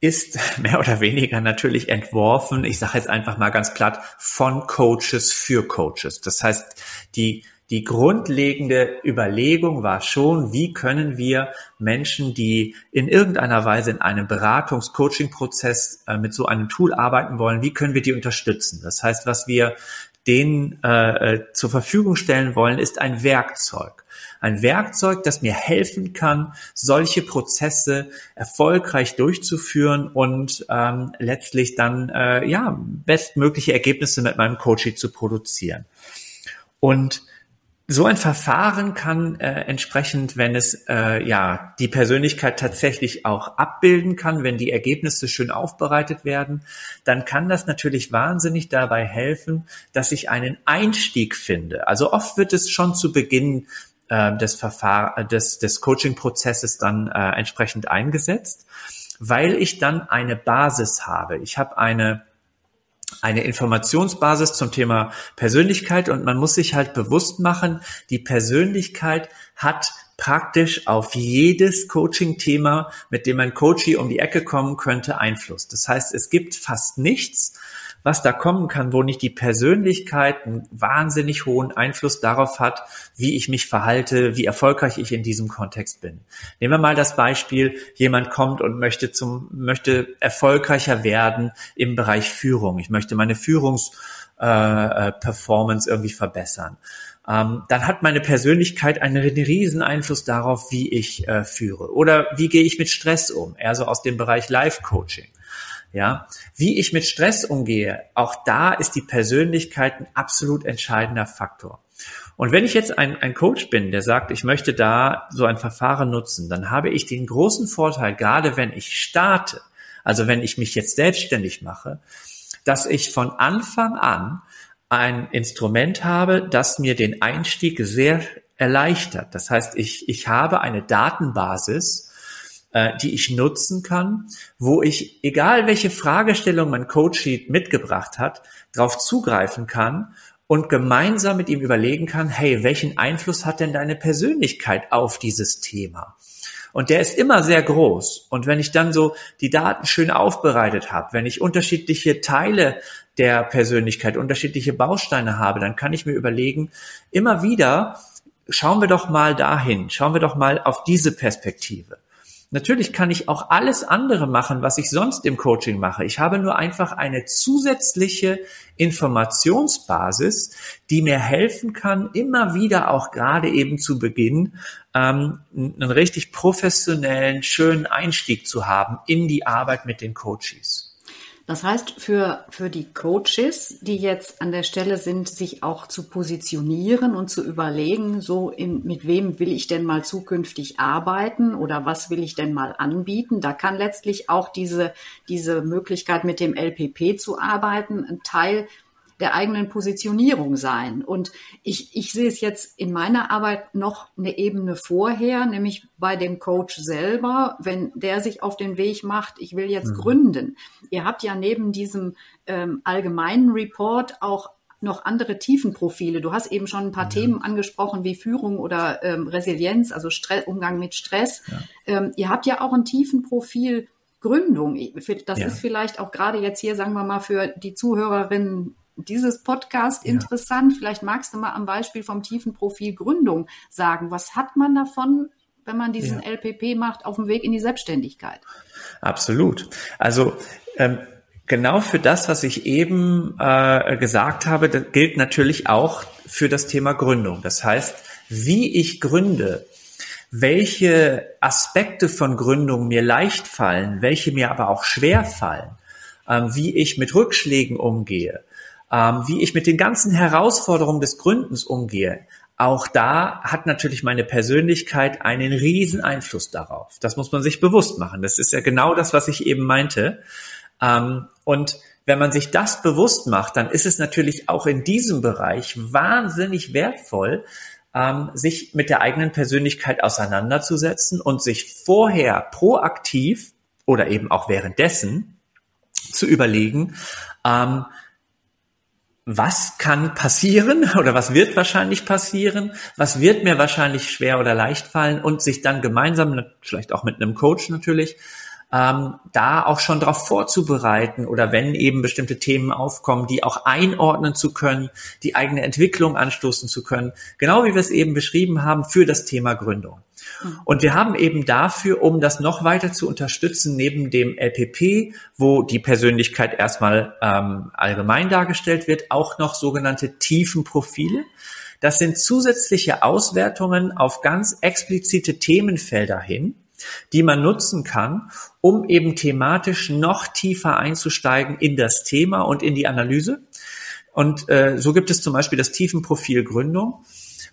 ist mehr oder weniger natürlich entworfen, ich sage jetzt einfach mal ganz platt, von Coaches für Coaches. Das heißt, die die grundlegende Überlegung war schon, wie können wir Menschen, die in irgendeiner Weise in einem Beratungs-Coaching-Prozess äh, mit so einem Tool arbeiten wollen, wie können wir die unterstützen? Das heißt, was wir denen äh, äh zur Verfügung stellen wollen, ist ein Werkzeug. Ein Werkzeug, das mir helfen kann, solche Prozesse erfolgreich durchzuführen und ähm, letztlich dann äh, ja bestmögliche Ergebnisse mit meinem Coaching zu produzieren. Und so ein Verfahren kann äh, entsprechend, wenn es äh, ja die Persönlichkeit tatsächlich auch abbilden kann, wenn die Ergebnisse schön aufbereitet werden, dann kann das natürlich wahnsinnig dabei helfen, dass ich einen Einstieg finde. Also oft wird es schon zu Beginn äh, des Verfahren des des Coaching-Prozesses dann äh, entsprechend eingesetzt, weil ich dann eine Basis habe. Ich habe eine eine Informationsbasis zum Thema Persönlichkeit und man muss sich halt bewusst machen, die Persönlichkeit hat praktisch auf jedes Coaching-Thema, mit dem ein Coachie um die Ecke kommen könnte, Einfluss. Das heißt, es gibt fast nichts, was da kommen kann, wo nicht die Persönlichkeit einen wahnsinnig hohen Einfluss darauf hat, wie ich mich verhalte, wie erfolgreich ich in diesem Kontext bin. Nehmen wir mal das Beispiel, jemand kommt und möchte zum, möchte erfolgreicher werden im Bereich Führung. Ich möchte meine Führungsperformance äh, irgendwie verbessern. Ähm, dann hat meine Persönlichkeit einen riesen Einfluss darauf, wie ich äh, führe. Oder wie gehe ich mit Stress um? Eher so aus dem Bereich Life-Coaching. Ja, wie ich mit Stress umgehe, auch da ist die Persönlichkeit ein absolut entscheidender Faktor. Und wenn ich jetzt ein, ein Coach bin, der sagt, ich möchte da so ein Verfahren nutzen, dann habe ich den großen Vorteil, gerade wenn ich starte, also wenn ich mich jetzt selbstständig mache, dass ich von Anfang an ein Instrument habe, das mir den Einstieg sehr erleichtert. Das heißt, ich, ich habe eine Datenbasis, äh, die ich nutzen kann, wo ich, egal welche Fragestellung mein Coachsheet mitgebracht hat, darauf zugreifen kann und gemeinsam mit ihm überlegen kann, hey, welchen Einfluss hat denn deine Persönlichkeit auf dieses Thema? Und der ist immer sehr groß. Und wenn ich dann so die Daten schön aufbereitet habe, wenn ich unterschiedliche Teile der Persönlichkeit, unterschiedliche Bausteine habe, dann kann ich mir überlegen, immer wieder, schauen wir doch mal dahin, schauen wir doch mal auf diese Perspektive. Natürlich kann ich auch alles andere machen, was ich sonst im Coaching mache. Ich habe nur einfach eine zusätzliche Informationsbasis, die mir helfen kann, immer wieder auch gerade eben zu Beginn ähm, einen richtig professionellen, schönen Einstieg zu haben in die Arbeit mit den Coaches. Das heißt, für, für die Coaches, die jetzt an der Stelle sind, sich auch zu positionieren und zu überlegen, so in, mit wem will ich denn mal zukünftig arbeiten oder was will ich denn mal anbieten, da kann letztlich auch diese, diese Möglichkeit mit dem LPP zu arbeiten ein Teil der eigenen Positionierung sein. Und ich, ich sehe es jetzt in meiner Arbeit noch eine Ebene vorher, nämlich bei dem Coach selber, wenn der sich auf den Weg macht, ich will jetzt mhm. gründen. Ihr habt ja neben diesem ähm, allgemeinen Report auch noch andere Tiefenprofile. Du hast eben schon ein paar ja. Themen angesprochen, wie Führung oder ähm, Resilienz, also Stress, Umgang mit Stress. Ja. Ähm, ihr habt ja auch ein Tiefenprofil Gründung. Das ja. ist vielleicht auch gerade jetzt hier, sagen wir mal, für die Zuhörerinnen dieses Podcast ja. interessant. Vielleicht magst du mal am Beispiel vom tiefen Profil Gründung sagen. Was hat man davon, wenn man diesen ja. LPP macht, auf dem Weg in die Selbstständigkeit? Absolut. Also ähm, genau für das, was ich eben äh, gesagt habe, gilt natürlich auch für das Thema Gründung. Das heißt, wie ich gründe, welche Aspekte von Gründung mir leicht fallen, welche mir aber auch schwer fallen, ähm, wie ich mit Rückschlägen umgehe, ähm, wie ich mit den ganzen Herausforderungen des Gründens umgehe, auch da hat natürlich meine Persönlichkeit einen riesen Einfluss darauf. Das muss man sich bewusst machen. Das ist ja genau das, was ich eben meinte. Ähm, und wenn man sich das bewusst macht, dann ist es natürlich auch in diesem Bereich wahnsinnig wertvoll, ähm, sich mit der eigenen Persönlichkeit auseinanderzusetzen und sich vorher proaktiv oder eben auch währenddessen zu überlegen, ähm, was kann passieren oder was wird wahrscheinlich passieren, was wird mir wahrscheinlich schwer oder leicht fallen? Und sich dann gemeinsam, vielleicht auch mit einem Coach natürlich, ähm, da auch schon darauf vorzubereiten oder wenn eben bestimmte Themen aufkommen, die auch einordnen zu können, die eigene Entwicklung anstoßen zu können, genau wie wir es eben beschrieben haben für das Thema Gründung. Und wir haben eben dafür, um das noch weiter zu unterstützen, neben dem LPP, wo die Persönlichkeit erstmal ähm, allgemein dargestellt wird, auch noch sogenannte Tiefenprofile. Das sind zusätzliche Auswertungen auf ganz explizite Themenfelder hin, die man nutzen kann, um eben thematisch noch tiefer einzusteigen in das Thema und in die Analyse. Und äh, so gibt es zum Beispiel das Tiefenprofil Gründung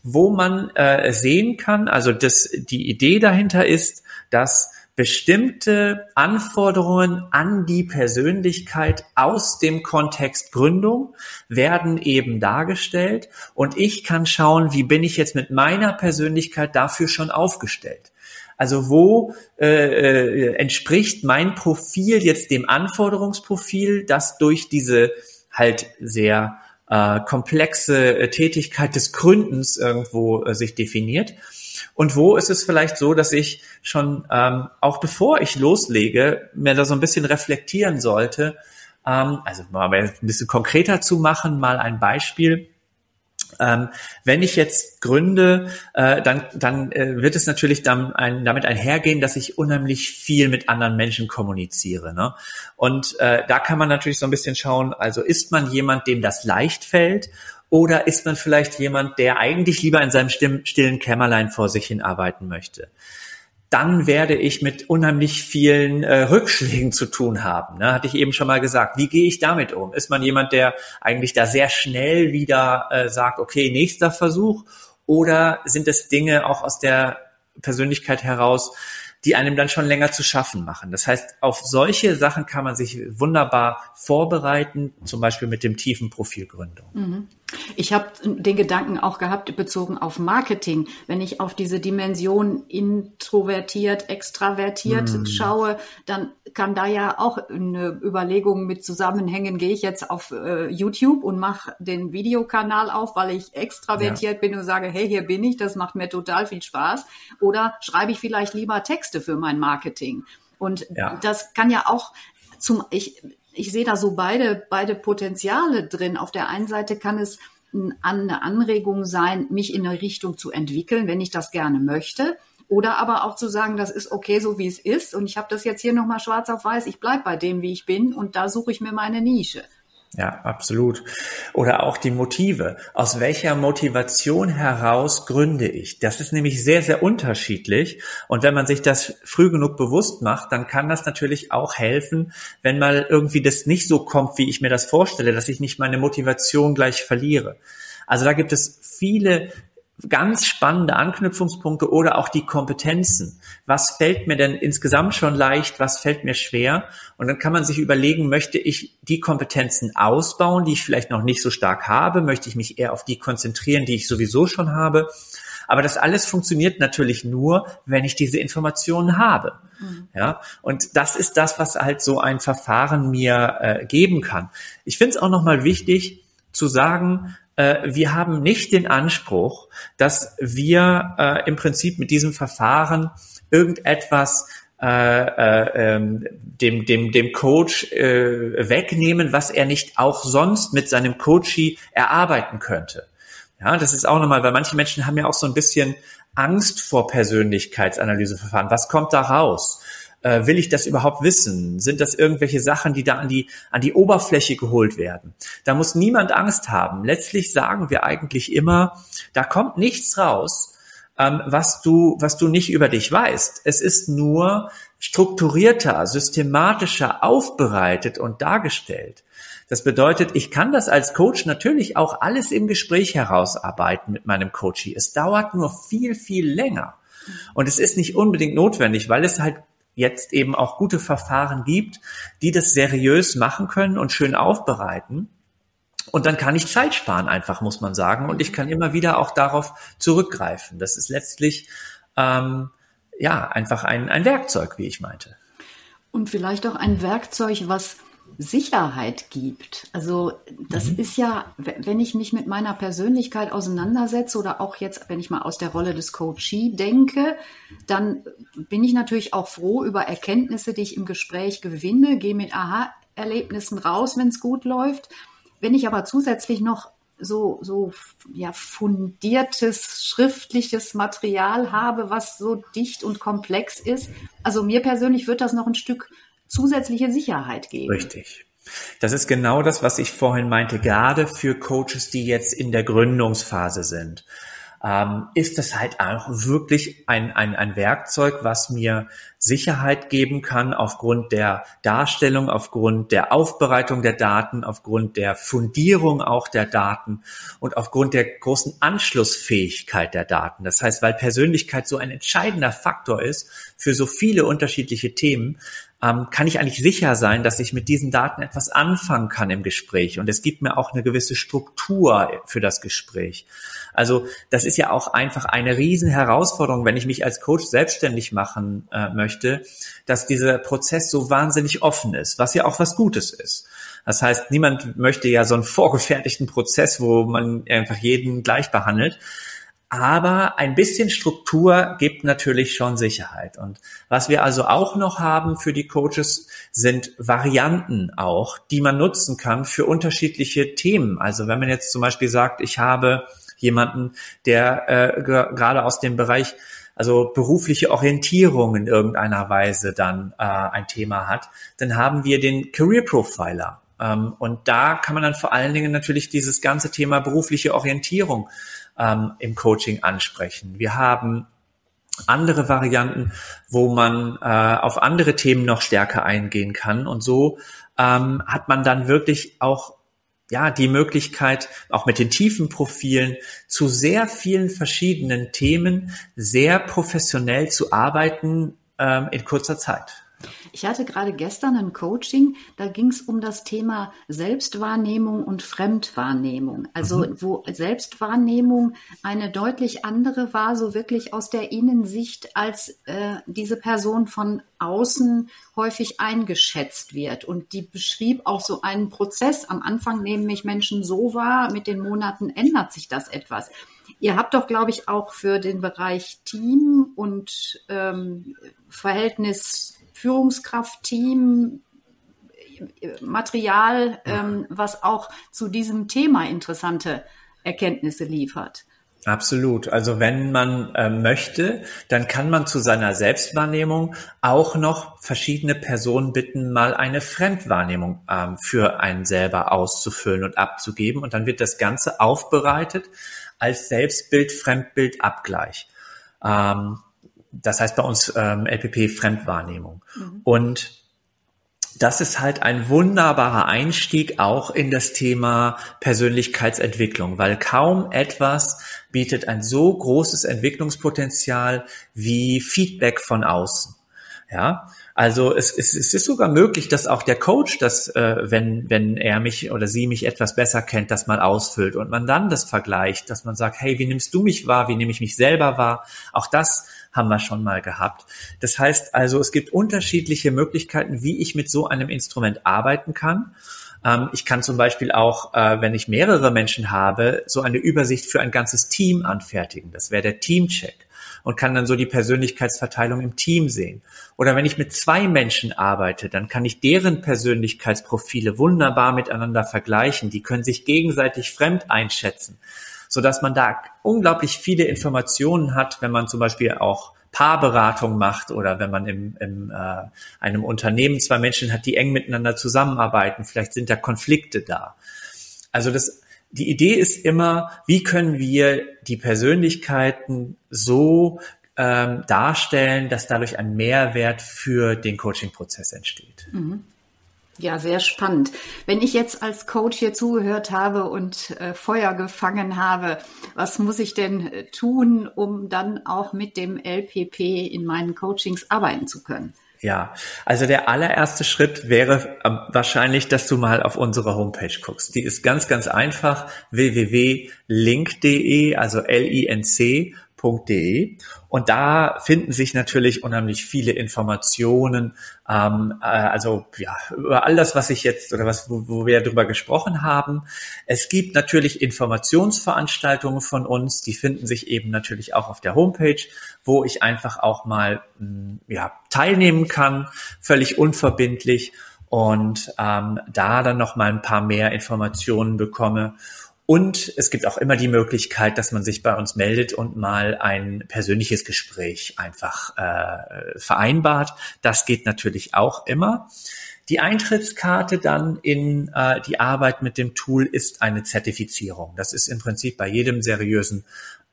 wo man äh, sehen kann, also das, die Idee dahinter ist, dass bestimmte Anforderungen an die Persönlichkeit aus dem Kontext Gründung werden eben dargestellt und ich kann schauen, wie bin ich jetzt mit meiner Persönlichkeit dafür schon aufgestellt. Also wo äh, äh, entspricht mein Profil jetzt dem Anforderungsprofil, das durch diese halt sehr äh, komplexe äh, Tätigkeit des Gründens irgendwo äh, sich definiert. Und wo ist es vielleicht so, dass ich schon, ähm, auch bevor ich loslege, mir da so ein bisschen reflektieren sollte, ähm, also mal ein bisschen konkreter zu machen, mal ein Beispiel. Ähm, wenn ich jetzt gründe, äh, dann, dann äh, wird es natürlich dann ein, damit einhergehen, dass ich unheimlich viel mit anderen Menschen kommuniziere. Ne? Und äh, da kann man natürlich so ein bisschen schauen, also ist man jemand, dem das leicht fällt oder ist man vielleicht jemand, der eigentlich lieber in seinem stillen Kämmerlein vor sich hin arbeiten möchte? Dann werde ich mit unheimlich vielen äh, Rückschlägen zu tun haben. Ne? Hatte ich eben schon mal gesagt. Wie gehe ich damit um? Ist man jemand, der eigentlich da sehr schnell wieder äh, sagt, okay, nächster Versuch? Oder sind es Dinge auch aus der Persönlichkeit heraus, die einem dann schon länger zu schaffen machen. Das heißt, auf solche Sachen kann man sich wunderbar vorbereiten, zum Beispiel mit dem tiefen Profilgründung. Mhm. Ich habe den Gedanken auch gehabt, bezogen auf Marketing. Wenn ich auf diese Dimension introvertiert, extravertiert mm. schaue, dann kann da ja auch eine Überlegung mit zusammenhängen, gehe ich jetzt auf äh, YouTube und mache den Videokanal auf, weil ich extravertiert ja. bin und sage, hey, hier bin ich, das macht mir total viel Spaß. Oder schreibe ich vielleicht lieber Texte für mein Marketing? Und ja. das kann ja auch zum, ich, ich sehe da so beide, beide Potenziale drin. Auf der einen Seite kann es eine Anregung sein, mich in eine Richtung zu entwickeln, wenn ich das gerne möchte. Oder aber auch zu sagen, das ist okay, so wie es ist. Und ich habe das jetzt hier nochmal schwarz auf weiß. Ich bleib bei dem, wie ich bin. Und da suche ich mir meine Nische. Ja, absolut. Oder auch die Motive. Aus welcher Motivation heraus gründe ich? Das ist nämlich sehr, sehr unterschiedlich. Und wenn man sich das früh genug bewusst macht, dann kann das natürlich auch helfen, wenn mal irgendwie das nicht so kommt, wie ich mir das vorstelle, dass ich nicht meine Motivation gleich verliere. Also da gibt es viele ganz spannende Anknüpfungspunkte oder auch die Kompetenzen. Was fällt mir denn insgesamt schon leicht, was fällt mir schwer? Und dann kann man sich überlegen, möchte ich die Kompetenzen ausbauen, die ich vielleicht noch nicht so stark habe? Möchte ich mich eher auf die konzentrieren, die ich sowieso schon habe? Aber das alles funktioniert natürlich nur, wenn ich diese Informationen habe. Mhm. Ja, und das ist das, was halt so ein Verfahren mir äh, geben kann. Ich finde es auch nochmal wichtig zu sagen, wir haben nicht den Anspruch, dass wir äh, im Prinzip mit diesem Verfahren irgendetwas äh, äh, ähm, dem, dem, dem Coach äh, wegnehmen, was er nicht auch sonst mit seinem Coachee erarbeiten könnte. Ja, das ist auch nochmal, weil manche Menschen haben ja auch so ein bisschen Angst vor Persönlichkeitsanalyseverfahren. Was kommt da raus? Äh, will ich das überhaupt wissen? Sind das irgendwelche Sachen, die da an die, an die Oberfläche geholt werden? Da muss niemand Angst haben. Letztlich sagen wir eigentlich immer, da kommt nichts raus, ähm, was du, was du nicht über dich weißt. Es ist nur strukturierter, systematischer aufbereitet und dargestellt. Das bedeutet, ich kann das als Coach natürlich auch alles im Gespräch herausarbeiten mit meinem Coachie. Es dauert nur viel, viel länger. Und es ist nicht unbedingt notwendig, weil es halt jetzt eben auch gute Verfahren gibt, die das seriös machen können und schön aufbereiten. Und dann kann ich Zeit sparen, einfach muss man sagen. Und ich kann immer wieder auch darauf zurückgreifen. Das ist letztlich ähm, ja einfach ein, ein Werkzeug, wie ich meinte. Und vielleicht auch ein Werkzeug, was Sicherheit gibt. Also das mhm. ist ja, wenn ich mich mit meiner Persönlichkeit auseinandersetze oder auch jetzt, wenn ich mal aus der Rolle des Coachee denke, dann bin ich natürlich auch froh über Erkenntnisse, die ich im Gespräch gewinne, gehe mit Aha-Erlebnissen raus, wenn es gut läuft. Wenn ich aber zusätzlich noch so, so ja, fundiertes schriftliches Material habe, was so dicht und komplex ist. Also mir persönlich wird das noch ein Stück zusätzliche Sicherheit geben. Richtig. Das ist genau das, was ich vorhin meinte, gerade für Coaches, die jetzt in der Gründungsphase sind ähm, ist das halt auch wirklich ein, ein, ein Werkzeug, was mir Sicherheit geben kann aufgrund der Darstellung, aufgrund der Aufbereitung der Daten, aufgrund der Fundierung auch der Daten und aufgrund der großen Anschlussfähigkeit der Daten. Das heißt, weil Persönlichkeit so ein entscheidender Faktor ist für so viele unterschiedliche Themen, ähm, kann ich eigentlich sicher sein, dass ich mit diesen Daten etwas anfangen kann im Gespräch. Und es gibt mir auch eine gewisse Struktur für das Gespräch. Also das ist ja auch einfach eine riesen Herausforderung, wenn ich mich als Coach selbstständig machen äh, möchte, dass dieser Prozess so wahnsinnig offen ist, was ja auch was Gutes ist. Das heißt, niemand möchte ja so einen vorgefertigten Prozess, wo man einfach jeden gleich behandelt. Aber ein bisschen Struktur gibt natürlich schon Sicherheit. Und was wir also auch noch haben für die Coaches sind Varianten auch, die man nutzen kann für unterschiedliche Themen. Also wenn man jetzt zum Beispiel sagt, ich habe jemanden, der äh, gerade aus dem Bereich also berufliche Orientierung in irgendeiner Weise dann äh, ein Thema hat, dann haben wir den Career Profiler. Ähm, und da kann man dann vor allen Dingen natürlich dieses ganze Thema berufliche Orientierung ähm, im Coaching ansprechen. Wir haben andere Varianten, wo man äh, auf andere Themen noch stärker eingehen kann. Und so ähm, hat man dann wirklich auch ja, die Möglichkeit, auch mit den tiefen Profilen zu sehr vielen verschiedenen Themen sehr professionell zu arbeiten ähm, in kurzer Zeit. Ich hatte gerade gestern ein Coaching, da ging es um das Thema Selbstwahrnehmung und Fremdwahrnehmung. Also mhm. wo Selbstwahrnehmung eine deutlich andere war, so wirklich aus der Innensicht, als äh, diese Person von außen häufig eingeschätzt wird. Und die beschrieb auch so einen Prozess. Am Anfang nehmen mich Menschen so wahr, mit den Monaten ändert sich das etwas. Ihr habt doch, glaube ich, auch für den Bereich Team und ähm, Verhältnis Führungskraftteam, Material, ähm, was auch zu diesem Thema interessante Erkenntnisse liefert. Absolut. Also wenn man äh, möchte, dann kann man zu seiner Selbstwahrnehmung auch noch verschiedene Personen bitten, mal eine Fremdwahrnehmung ähm, für einen selber auszufüllen und abzugeben. Und dann wird das Ganze aufbereitet als Selbstbild, Fremdbild, Abgleich. Ähm, das heißt bei uns ähm, LPP Fremdwahrnehmung. Mhm. Und das ist halt ein wunderbarer Einstieg auch in das Thema Persönlichkeitsentwicklung, weil kaum etwas bietet ein so großes Entwicklungspotenzial wie Feedback von außen. Ja, also es, es, es ist sogar möglich, dass auch der Coach das, äh, wenn, wenn er mich oder sie mich etwas besser kennt, das mal ausfüllt und man dann das vergleicht, dass man sagt, hey, wie nimmst du mich wahr, wie nehme ich mich selber wahr? Auch das haben wir schon mal gehabt. Das heißt also, es gibt unterschiedliche Möglichkeiten, wie ich mit so einem Instrument arbeiten kann. Ähm, ich kann zum Beispiel auch, äh, wenn ich mehrere Menschen habe, so eine Übersicht für ein ganzes Team anfertigen. Das wäre der Teamcheck und kann dann so die Persönlichkeitsverteilung im Team sehen. Oder wenn ich mit zwei Menschen arbeite, dann kann ich deren Persönlichkeitsprofile wunderbar miteinander vergleichen. Die können sich gegenseitig fremd einschätzen, so dass man da unglaublich viele Informationen hat, wenn man zum Beispiel auch Paarberatung macht oder wenn man im, im äh, einem Unternehmen zwei Menschen hat, die eng miteinander zusammenarbeiten, vielleicht sind da Konflikte da. Also das die Idee ist immer, wie können wir die Persönlichkeiten so ähm, darstellen, dass dadurch ein Mehrwert für den Coaching-Prozess entsteht. Mhm. Ja, sehr spannend. Wenn ich jetzt als Coach hier zugehört habe und äh, Feuer gefangen habe, was muss ich denn äh, tun, um dann auch mit dem LPP in meinen Coachings arbeiten zu können? Ja, also der allererste Schritt wäre ähm, wahrscheinlich, dass du mal auf unsere Homepage guckst. Die ist ganz, ganz einfach www.link.de, also L-I-N-C www.ecom.de und da finden sich natürlich unheimlich viele Informationen, ähm, äh, also ja, über all das, was ich jetzt oder was, wo, wo wir darüber gesprochen haben. Es gibt natürlich Informationsveranstaltungen von uns, die finden sich eben natürlich auch auf der Homepage, wo ich einfach auch mal mh, mm, ja, teilnehmen kann, völlig unverbindlich und ähm, da dann noch mal ein paar mehr Informationen bekomme. Und es gibt auch immer die Möglichkeit, dass man sich bei uns meldet und mal ein persönliches Gespräch einfach äh, vereinbart. Das geht natürlich auch immer. Die Eintrittskarte dann in äh, die Arbeit mit dem Tool ist eine Zertifizierung. Das ist im Prinzip bei jedem seriösen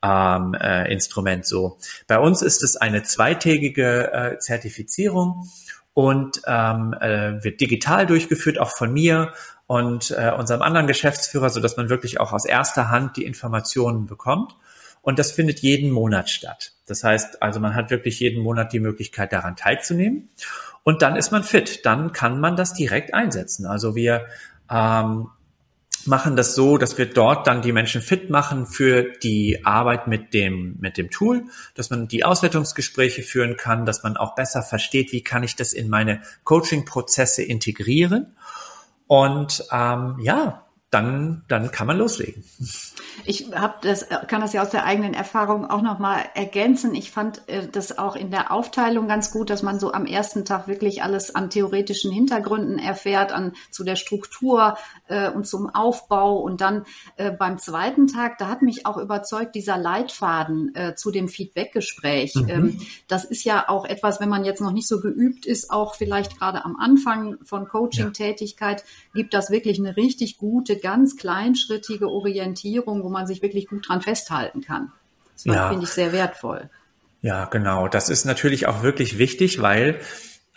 ähm, äh, Instrument so. Bei uns ist es eine zweitägige äh, Zertifizierung und ähm, äh, wird digital durchgeführt, auch von mir und äh, unserem anderen Geschäftsführer, so dass man wirklich auch aus erster Hand die Informationen bekommt. Und das findet jeden Monat statt. Das heißt, also man hat wirklich jeden Monat die Möglichkeit, daran teilzunehmen. Und dann ist man fit. Dann kann man das direkt einsetzen. Also wir ähm, machen das so, dass wir dort dann die Menschen fit machen für die Arbeit mit dem, mit dem Tool, dass man die Auswertungsgespräche führen kann, dass man auch besser versteht, wie kann ich das in meine Coaching-Prozesse integrieren und ähm, ja, dann, dann kann man loslegen. Ich hab das, kann das ja aus der eigenen Erfahrung auch nochmal ergänzen. Ich fand äh, das auch in der Aufteilung ganz gut, dass man so am ersten Tag wirklich alles an theoretischen Hintergründen erfährt, an zu der Struktur äh, und zum Aufbau. Und dann äh, beim zweiten Tag, da hat mich auch überzeugt, dieser Leitfaden äh, zu dem Feedbackgespräch. Mhm. Ähm, das ist ja auch etwas, wenn man jetzt noch nicht so geübt ist, auch vielleicht gerade am Anfang von Coaching-Tätigkeit, gibt das wirklich eine richtig gute, ganz kleinschrittige Orientierung wo man sich wirklich gut dran festhalten kann. Das ja. finde ich sehr wertvoll. Ja, genau. Das ist natürlich auch wirklich wichtig, weil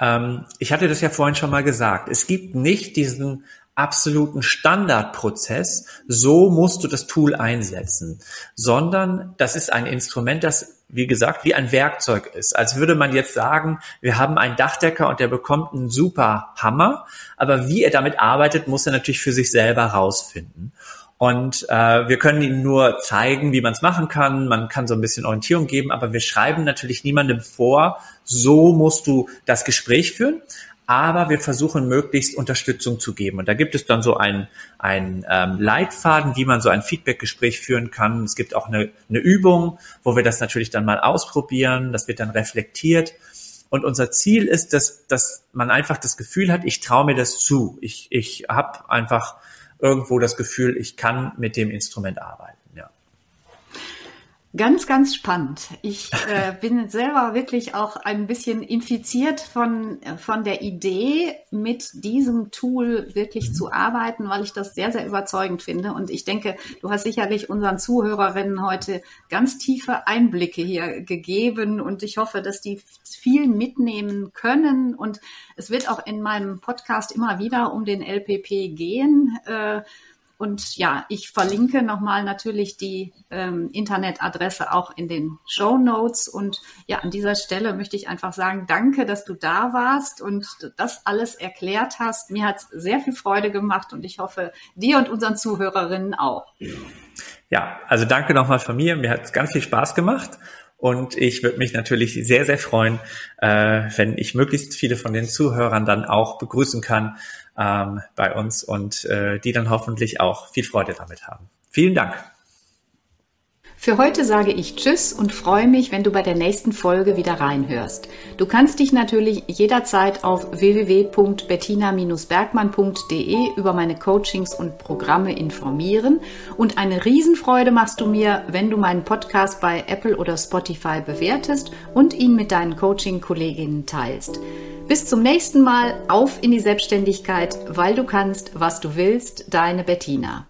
ähm, ich hatte das ja vorhin schon mal gesagt. Es gibt nicht diesen absoluten Standardprozess, so musst du das Tool einsetzen, sondern das ist ein Instrument, das, wie gesagt, wie ein Werkzeug ist. Als würde man jetzt sagen, wir haben einen Dachdecker und der bekommt einen super Hammer, aber wie er damit arbeitet, muss er natürlich für sich selber rausfinden. Und äh, wir können ihnen nur zeigen, wie man es machen kann. Man kann so ein bisschen Orientierung geben, aber wir schreiben natürlich niemandem vor, so musst du das Gespräch führen. Aber wir versuchen möglichst Unterstützung zu geben. Und da gibt es dann so ein, ein ähm, Leitfaden, wie man so ein Feedbackgespräch führen kann. Es gibt auch eine, eine Übung, wo wir das natürlich dann mal ausprobieren. Das wird dann reflektiert. Und unser Ziel ist, dass, dass man einfach das Gefühl hat, ich traue mir das zu. Ich, ich habe einfach irgendwo das Gefühl, ich kann mit dem Instrument arbeiten. Ganz, ganz spannend. Ich äh, bin selber wirklich auch ein bisschen infiziert von, von der Idee, mit diesem Tool wirklich zu arbeiten, weil ich das sehr, sehr überzeugend finde. Und ich denke, du hast sicherlich unseren Zuhörerinnen heute ganz tiefe Einblicke hier gegeben und ich hoffe, dass die viel mitnehmen können. Und es wird auch in meinem Podcast immer wieder um den LPP gehen. Äh, und ja, ich verlinke nochmal natürlich die ähm, Internetadresse auch in den Show Notes. Und ja, an dieser Stelle möchte ich einfach sagen, danke, dass du da warst und das alles erklärt hast. Mir hat es sehr viel Freude gemacht und ich hoffe, dir und unseren Zuhörerinnen auch. Ja, also danke nochmal von mir. Mir hat es ganz viel Spaß gemacht. Und ich würde mich natürlich sehr, sehr freuen, äh, wenn ich möglichst viele von den Zuhörern dann auch begrüßen kann ähm, bei uns und äh, die dann hoffentlich auch viel Freude damit haben. Vielen Dank. Für heute sage ich Tschüss und freue mich, wenn du bei der nächsten Folge wieder reinhörst. Du kannst dich natürlich jederzeit auf www.bettina-bergmann.de über meine Coachings und Programme informieren und eine Riesenfreude machst du mir, wenn du meinen Podcast bei Apple oder Spotify bewertest und ihn mit deinen Coaching-Kolleginnen teilst. Bis zum nächsten Mal, auf in die Selbstständigkeit, weil du kannst, was du willst, deine Bettina.